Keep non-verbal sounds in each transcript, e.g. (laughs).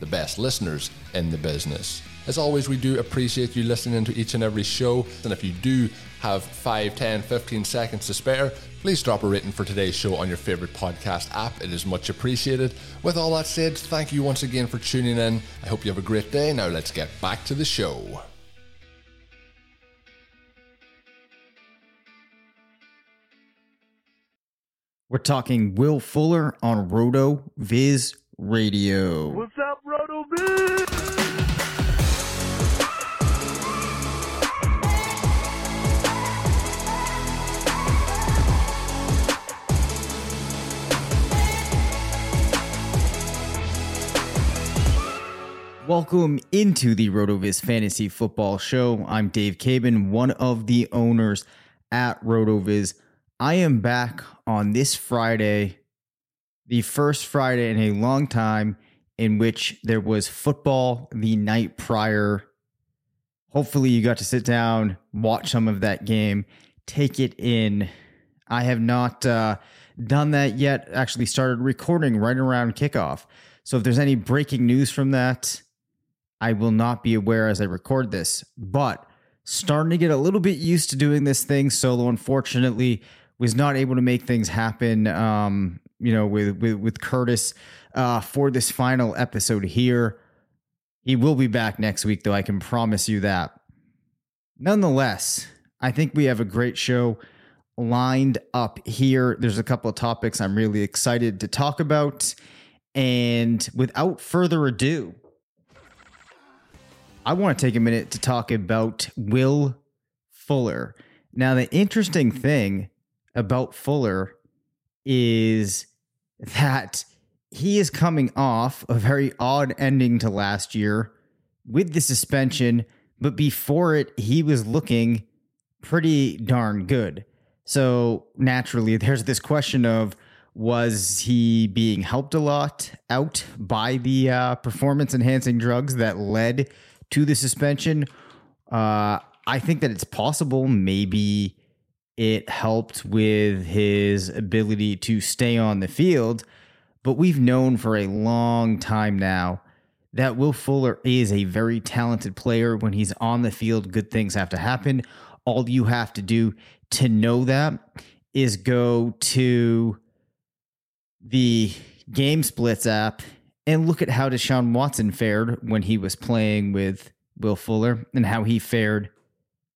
the best listeners in the business. As always, we do appreciate you listening to each and every show. And if you do have 5, 10, 15 seconds to spare, please drop a rating for today's show on your favorite podcast app. It is much appreciated. With all that said, thank you once again for tuning in. I hope you have a great day. Now let's get back to the show. We're talking Will Fuller on Roto Viz Radio. What's up, RotoViz? Welcome into the RotoViz Fantasy Football Show. I'm Dave Caban, one of the owners at RotoViz. I am back on this Friday, the first Friday in a long time in which there was football the night prior. Hopefully, you got to sit down, watch some of that game, take it in. I have not uh, done that yet. Actually, started recording right around kickoff. So, if there's any breaking news from that, I will not be aware as I record this. But starting to get a little bit used to doing this thing solo. Unfortunately, was not able to make things happen. Um, you know, with with, with Curtis uh, for this final episode here. He will be back next week, though. I can promise you that. Nonetheless, I think we have a great show lined up here. There's a couple of topics I'm really excited to talk about. And without further ado, I want to take a minute to talk about Will Fuller. Now, the interesting thing about Fuller is that he is coming off a very odd ending to last year with the suspension, but before it, he was looking pretty darn good. So naturally, there's this question of was he being helped a lot out by the uh, performance enhancing drugs that led to the suspension? Uh, I think that it's possible. Maybe it helped with his ability to stay on the field. But we've known for a long time now that Will Fuller is a very talented player. When he's on the field, good things have to happen. All you have to do to know that is go to the Game Splits app and look at how Deshaun Watson fared when he was playing with Will Fuller and how he fared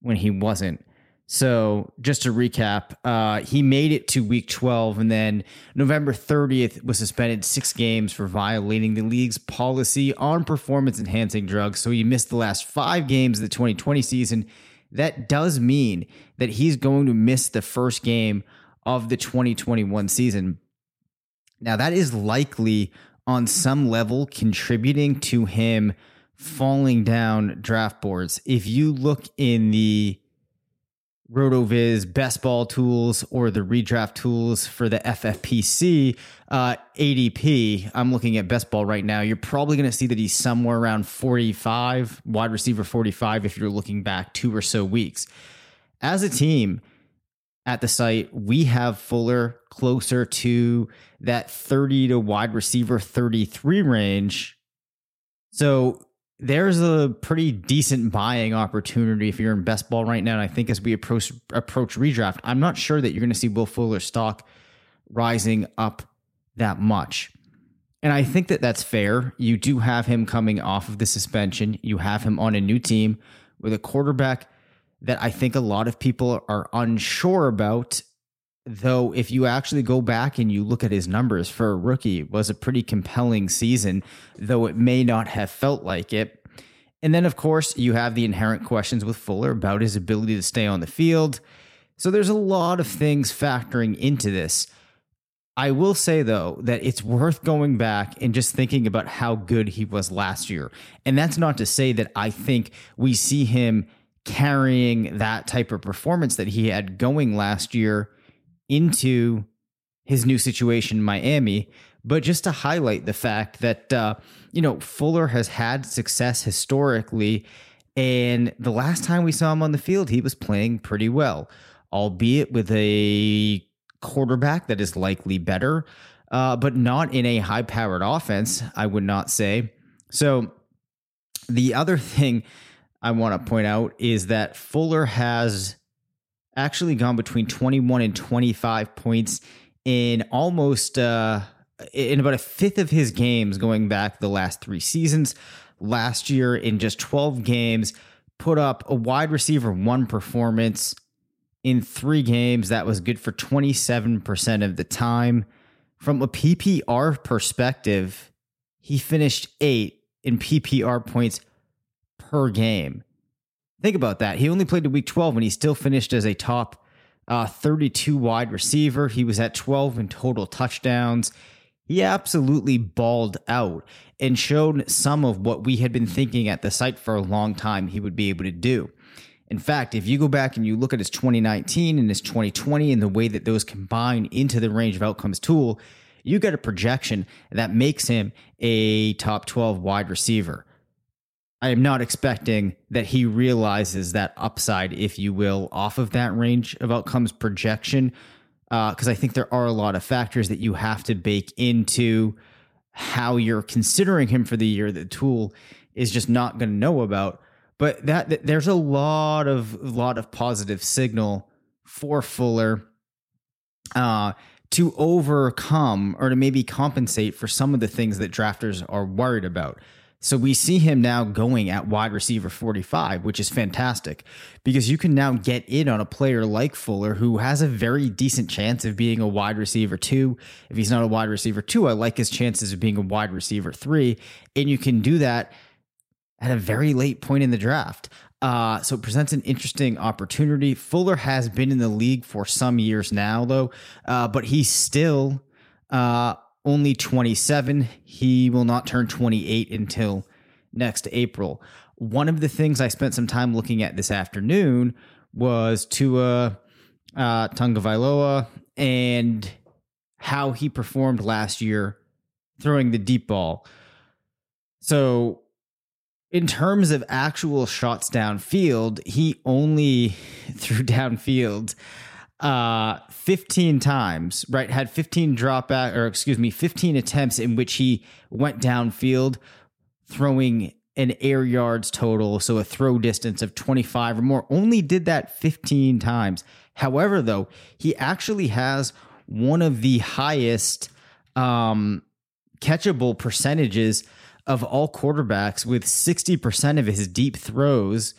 when he wasn't. So, just to recap, uh, he made it to week 12 and then November 30th was suspended six games for violating the league's policy on performance enhancing drugs. So, he missed the last five games of the 2020 season. That does mean that he's going to miss the first game of the 2021 season. Now, that is likely on some level contributing to him falling down draft boards. If you look in the RotoViz best ball tools or the redraft tools for the FFPC uh, ADP, I'm looking at best ball right now. You're probably going to see that he's somewhere around 45, wide receiver 45, if you're looking back two or so weeks. As a team at the site, we have Fuller closer to that 30 to wide receiver 33 range. So there's a pretty decent buying opportunity if you're in best ball right now. And I think as we approach approach redraft, I'm not sure that you're going to see Will Fuller's stock rising up that much. And I think that that's fair. You do have him coming off of the suspension. You have him on a new team with a quarterback that I think a lot of people are unsure about. Though, if you actually go back and you look at his numbers for a rookie, was a pretty compelling season, though it may not have felt like it. And then, of course, you have the inherent questions with Fuller about his ability to stay on the field. So there's a lot of things factoring into this. I will say, though, that it's worth going back and just thinking about how good he was last year. And that's not to say that I think we see him carrying that type of performance that he had going last year into his new situation in Miami, but just to highlight the fact that uh, you know Fuller has had success historically, and the last time we saw him on the field, he was playing pretty well, albeit with a quarterback that is likely better, uh, but not in a high-powered offense. I would not say so. The other thing I want to point out is that Fuller has actually gone between 21 and 25 points in almost uh, in about a fifth of his games going back the last three seasons. Last year, in just 12 games, put up a wide receiver one performance in three games. That was good for 27% of the time. From a PPR perspective, he finished eight in PPR points per game. Think about that. He only played to week 12 and he still finished as a top uh, 32 wide receiver. He was at 12 in total touchdowns. He absolutely balled out and showed some of what we had been thinking at the site for a long time he would be able to do. In fact, if you go back and you look at his 2019 and his 2020 and the way that those combine into the range of outcomes tool, you get a projection that makes him a top 12 wide receiver. I am not expecting that he realizes that upside, if you will, off of that range of outcomes projection, because uh, I think there are a lot of factors that you have to bake into how you're considering him for the year. The tool is just not going to know about. But that, that there's a lot of lot of positive signal for Fuller uh, to overcome or to maybe compensate for some of the things that drafters are worried about. So we see him now going at wide receiver 45, which is fantastic because you can now get in on a player like Fuller who has a very decent chance of being a wide receiver two. If he's not a wide receiver two, I like his chances of being a wide receiver three. And you can do that at a very late point in the draft. Uh, so it presents an interesting opportunity. Fuller has been in the league for some years now, though, uh, but he's still uh, only 27. He will not turn 28 until next April. One of the things I spent some time looking at this afternoon was Tua uh, Tagovailoa and how he performed last year throwing the deep ball. So, in terms of actual shots downfield, he only (laughs) threw downfield uh 15 times, right? Had 15 drop back or excuse me, 15 attempts in which he went downfield throwing an air yards total, so a throw distance of 25 or more. Only did that 15 times. However, though, he actually has one of the highest um catchable percentages of all quarterbacks with 60% of his deep throws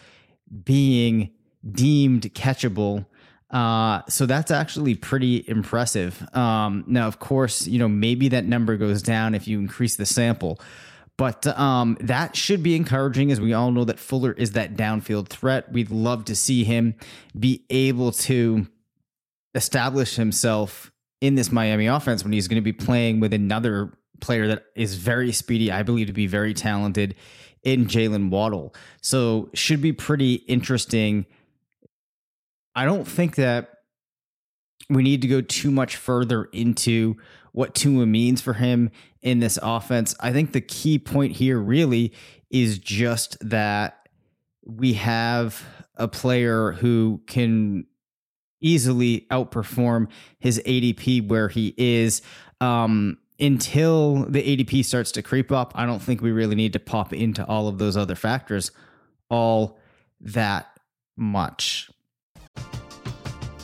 being deemed catchable uh, so that's actually pretty impressive. Um, now, of course, you know, maybe that number goes down if you increase the sample, but um, that should be encouraging as we all know that Fuller is that downfield threat. We'd love to see him be able to establish himself in this Miami offense when he's going to be playing with another player that is very speedy, I believe to be very talented in Jalen Waddle. So should be pretty interesting. I don't think that we need to go too much further into what Tua means for him in this offense. I think the key point here really is just that we have a player who can easily outperform his ADP where he is. Um, until the ADP starts to creep up, I don't think we really need to pop into all of those other factors all that much.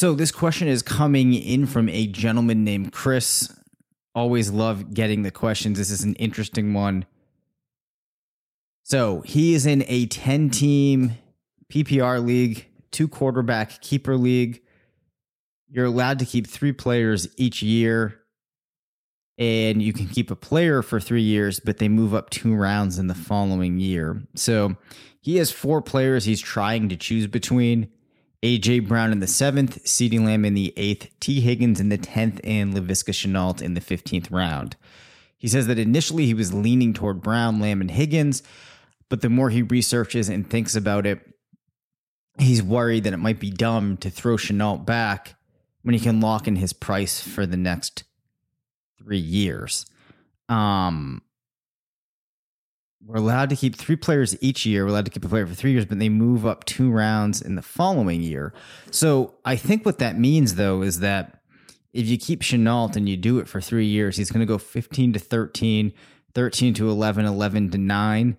So this question is coming in from a gentleman named Chris. Always love getting the questions. This is an interesting one. So he is in a 10 team PPR league, two quarterback keeper league. You're allowed to keep three players each year. And you can keep a player for three years, but they move up two rounds in the following year. So he has four players he's trying to choose between. AJ Brown in the seventh, CeeDee Lamb in the eighth, Tee Higgins in the tenth, and Laviska Shenault in the fifteenth round. He says that initially he was leaning toward Brown, Lamb, and Higgins, but the more he researches and thinks about it, he's worried that it might be dumb to throw Shenault back when he can lock in his price for the next three years. Um, we're allowed to keep three players each year. We're allowed to keep a player for three years, but they move up two rounds in the following year. So I think what that means, though, is that if you keep Shenault and you do it for three years, he's going to go 15 to 13, 13 to 11, 11 to 9.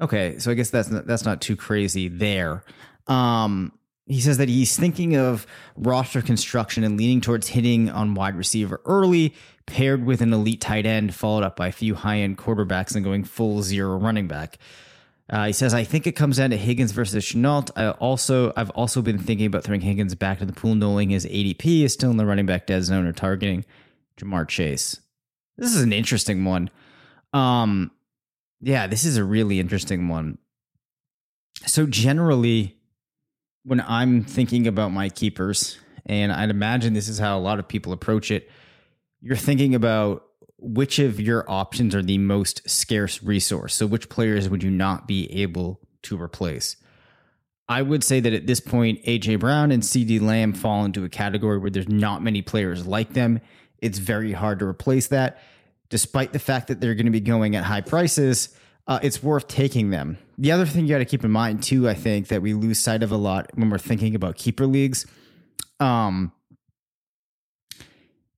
Okay, so I guess that's not, that's not too crazy there. Um, he says that he's thinking of roster construction and leaning towards hitting on wide receiver early, paired with an elite tight end, followed up by a few high end quarterbacks and going full zero running back. Uh, he says, I think it comes down to Higgins versus Shenault. I also, I've also been thinking about throwing Higgins back to the pool, knowing his ADP is still in the running back dead zone or targeting Ja'Marr Chase. This is an interesting one. Um, yeah, this is a really interesting one. So generally, when I'm thinking about my keepers, and I'd imagine this is how a lot of people approach it, you're thinking about which of your options are the most scarce resource. So, which players would you not be able to replace? I would say that at this point, AJ Brown and CeeDee Lamb fall into a category where there's not many players like them. It's very hard to replace that. Despite the fact that they're going to be going at high prices, uh, it's worth taking them. The other thing you got to keep in mind too, I think that we lose sight of a lot when we're thinking about keeper leagues. Um,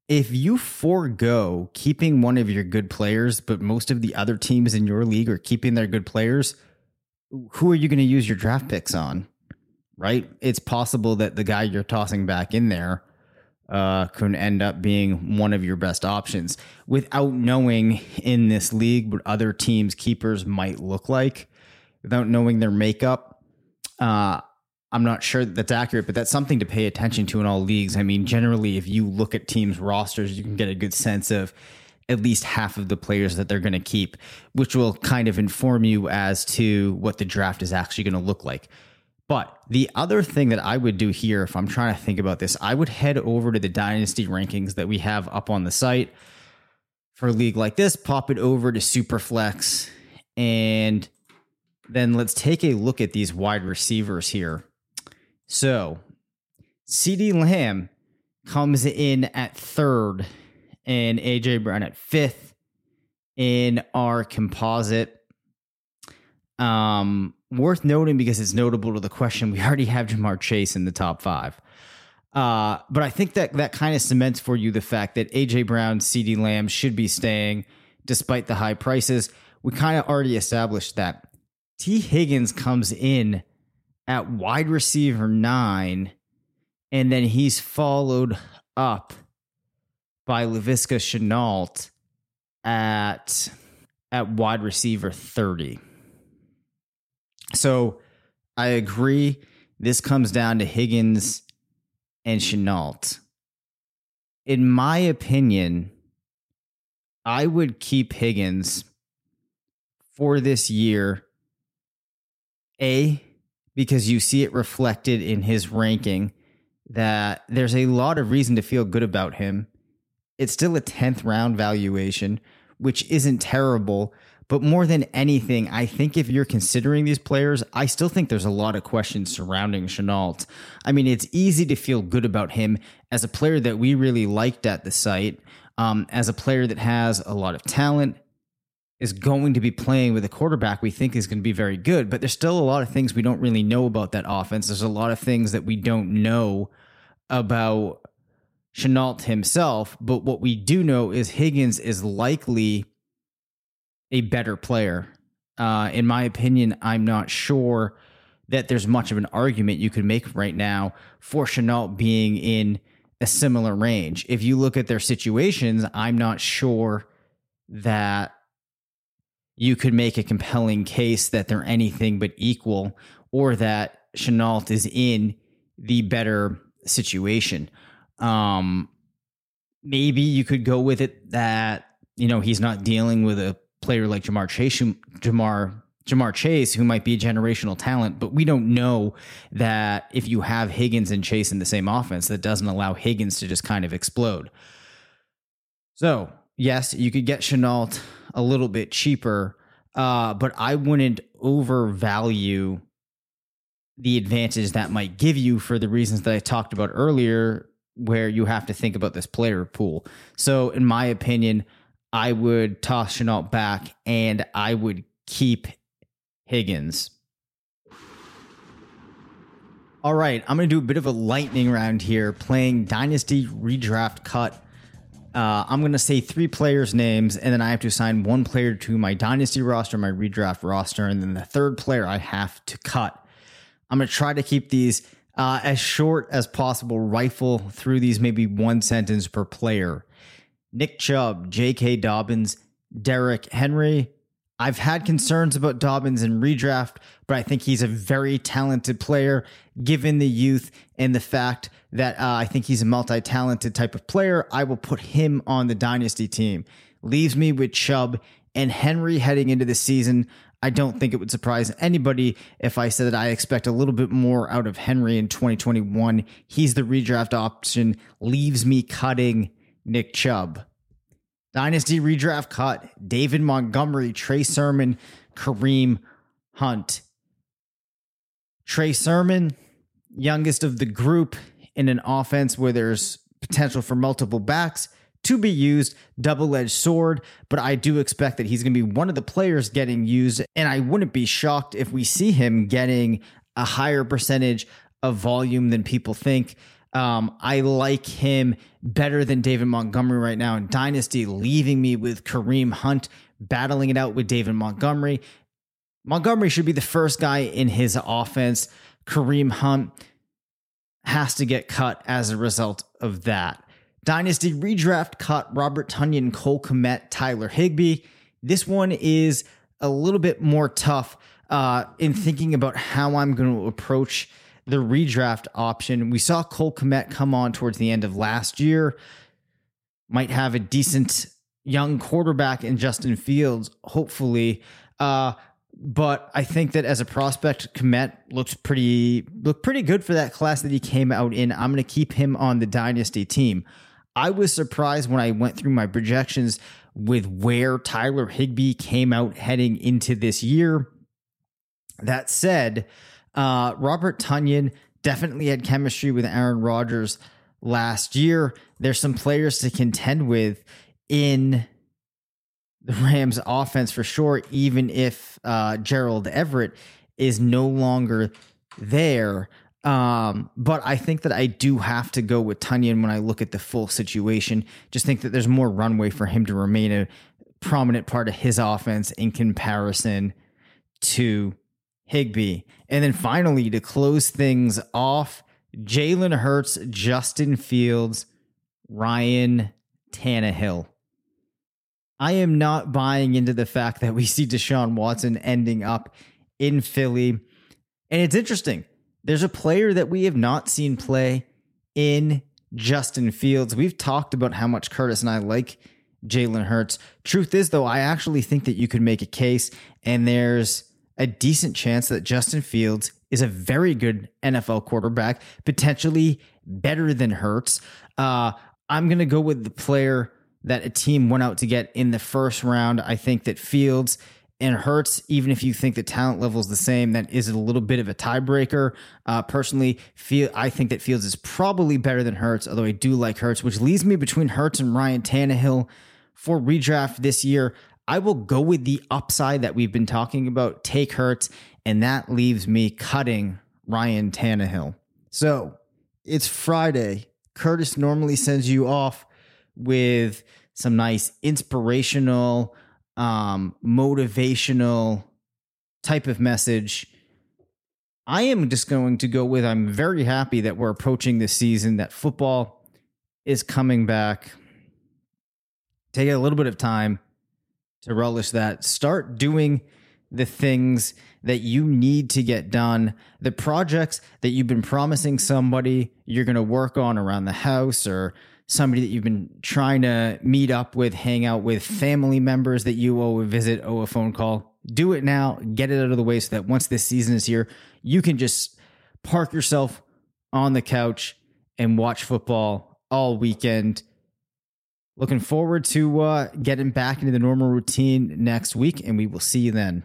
if you forego keeping one of your good players, but most of the other teams in your league are keeping their good players, who are you going to use your draft picks on? Right? It's possible that the guy you're tossing back in there uh, could end up being one of your best options without knowing in this league what other teams' keepers might look like, without knowing their makeup. Uh, I'm not sure that that's accurate, but that's something to pay attention to in all leagues. I mean, generally, if you look at teams' rosters, you can get a good sense of at least half of the players that they're going to keep, which will kind of inform you as to what the draft is actually going to look like. But the other thing that I would do here, if I'm trying to think about this, I would head over to the dynasty rankings that we have up on the site for a league like this, pop it over to Superflex, and then let's take a look at these wide receivers here. So, CeeDee Lamb comes in at third, and AJ Brown at fifth in our composite. Um, worth noting because it's notable to the question. We already have Ja'Marr Chase in the top five. Uh, but I think that that kind of cements for you the fact that AJ Brown, CeeDee Lamb should be staying despite the high prices. We kind of already established that. Tee Higgins comes in at wide receiver nine, and then he's followed up by Laviska Shenault at at wide receiver 30. So I agree. This comes down to Higgins and Shenault. In my opinion, I would keep Higgins for this year. A, because you see it reflected in his ranking that there's a lot of reason to feel good about him. It's still a 10th round valuation, which isn't terrible. But more than anything, I think if you're considering these players, I still think there's a lot of questions surrounding Shenault. I mean, it's easy to feel good about him as a player that we really liked at the site, um, as a player that has a lot of talent, is going to be playing with a quarterback we think is going to be very good. But there's still a lot of things we don't really know about that offense. There's a lot of things that we don't know about Shenault himself. But what we do know is Higgins is likely a better player. Uh, in my opinion, I'm not sure that there's much of an argument you could make right now for Shenault being in a similar range. If you look at their situations, I'm not sure that you could make a compelling case that they're anything but equal or that Shenault is in the better situation. Um, maybe you could go with it that, you know, he's not dealing with a player like Ja'Marr Chase, Jamar, Ja'Marr Chase, who might be a generational talent, but we don't know that if you have Higgins and Chase in the same offense, that doesn't allow Higgins to just kind of explode. So, yes, you could get Shenault a little bit cheaper, uh, but I wouldn't overvalue the advantage that might give you for the reasons that I talked about earlier, where you have to think about this player pool. So, in my opinion, I would toss Shenault back and I would keep Higgins. All right, I'm going to do a bit of a lightning round here, playing Dynasty Redraft Cut. Uh, I'm going to say three players' names, and then I have to assign one player to my Dynasty roster, my redraft roster, and then the third player I have to cut. I'm going to try to keep these uh, as short as possible, rifle through these maybe one sentence per player. Nick Chubb, J.K. Dobbins, Derrick Henry. I've had concerns about Dobbins in redraft, but I think he's a very talented player given the youth and the fact that uh, I think he's a multi talented type of player. I will put him on the dynasty team. Leaves me with Chubb and Henry heading into the season. I don't think it would surprise anybody if I said that I expect a little bit more out of Henry in 2021. He's the redraft option, leaves me cutting Nick Chubb. Dynasty redraft cut David Montgomery, Trey Sermon, Kareem Hunt. Trey Sermon, youngest of the group in an offense where there's potential for multiple backs. to be used, double edged sword, but I do expect that he's going to be one of the players getting used. And I wouldn't be shocked if we see him getting a higher percentage of volume than people think. Um, I like him better than David Montgomery right now in Dynasty, leaving me with Kareem Hunt battling it out with David Montgomery. Montgomery should be the first guy in his offense. Kareem Hunt has to get cut as a result of that. Dynasty redraft cut Robert Tonyan, Cole Kmet, Tyler Higbee. This one is a little bit more tough uh, in thinking about how I'm going to approach the redraft option. We saw Cole Kmet come on towards the end of last year, might have a decent young quarterback in Justin Fields, hopefully. Uh, but I think that as a prospect, Kmet looks pretty looked pretty good for that class that he came out in. I'm going to keep him on the dynasty team. I was surprised when I went through my projections with where Tyler Higbee came out heading into this year. That said, uh, Robert Tonyan definitely had chemistry with Aaron Rodgers last year. There's some players to contend with in the (laughs) Rams offense for sure, even if uh, Gerald Everett is no longer there. Um, but I think that I do have to go with Tonyan when I look at the full situation. Just think that there's more runway for him to remain a prominent part of his offense in comparison to Higbee. And then finally, to close things off, Jalen Hurts, Justin Fields, Ryan Tannehill. I am not buying into the fact that we see Deshaun Watson ending up in Philly. And it's interesting. There's a player that we have not seen play in Justin Fields. We've talked about how much Curtis and I like Jalen Hurts. Truth is, though, I actually think that you could make a case, and there's a decent chance that Justin Fields is a very good NFL quarterback, potentially better than Hurts. Uh, I'm going to go with the player that a team went out to get in the first round. I think that Fields and Hurts, even if you think the talent level is the same, that is a little bit of a tiebreaker. Uh, personally, feel I think that Fields is probably better than Hurts, although I do like Hurts, which leaves me between Hurts and Ryan Tannehill for redraft this year. I will go with the upside that we've been talking about, take Hurts, and that leaves me cutting Ryan Tannehill. So it's Friday. Curtis normally sends you off with some nice inspirational, um, motivational type of message. I am just going to go with I'm very happy that we're approaching this season, that football is coming back. Take a little bit of time to relish that. Start doing the things that you need to get done, the projects that you've been promising somebody you're going to work on around the house or somebody that you've been trying to meet up with, hang out with, family members that you owe a visit, owe a phone call. Do it now, get it out of the way so that once this season is here, you can just park yourself on the couch and watch football all weekend. Looking forward to uh, getting back into the normal routine next week, and we will see you then.